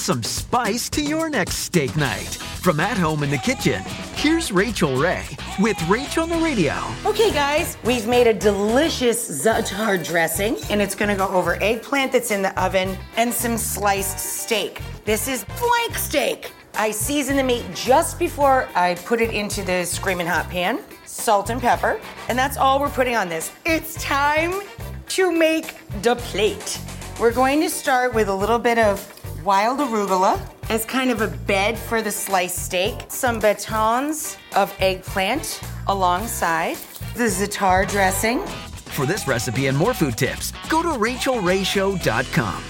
Some spice to your next steak night. From at home in the kitchen, here's Rachael Ray with Rachael on the Radio. Okay, guys, we've made a delicious za'atar dressing, and it's gonna go over eggplant that's in the oven and some sliced steak. This is flank steak. I season the meat just before I put it into the screaming hot pan, salt and pepper, and that's all we're putting on this. It's time to make the plate. We're going to start with a little bit of wild arugula as kind of a bed for the sliced steak, some batons of eggplant alongside the za'atar dressing. For this recipe and more food tips, go to rachaelrayshow.com.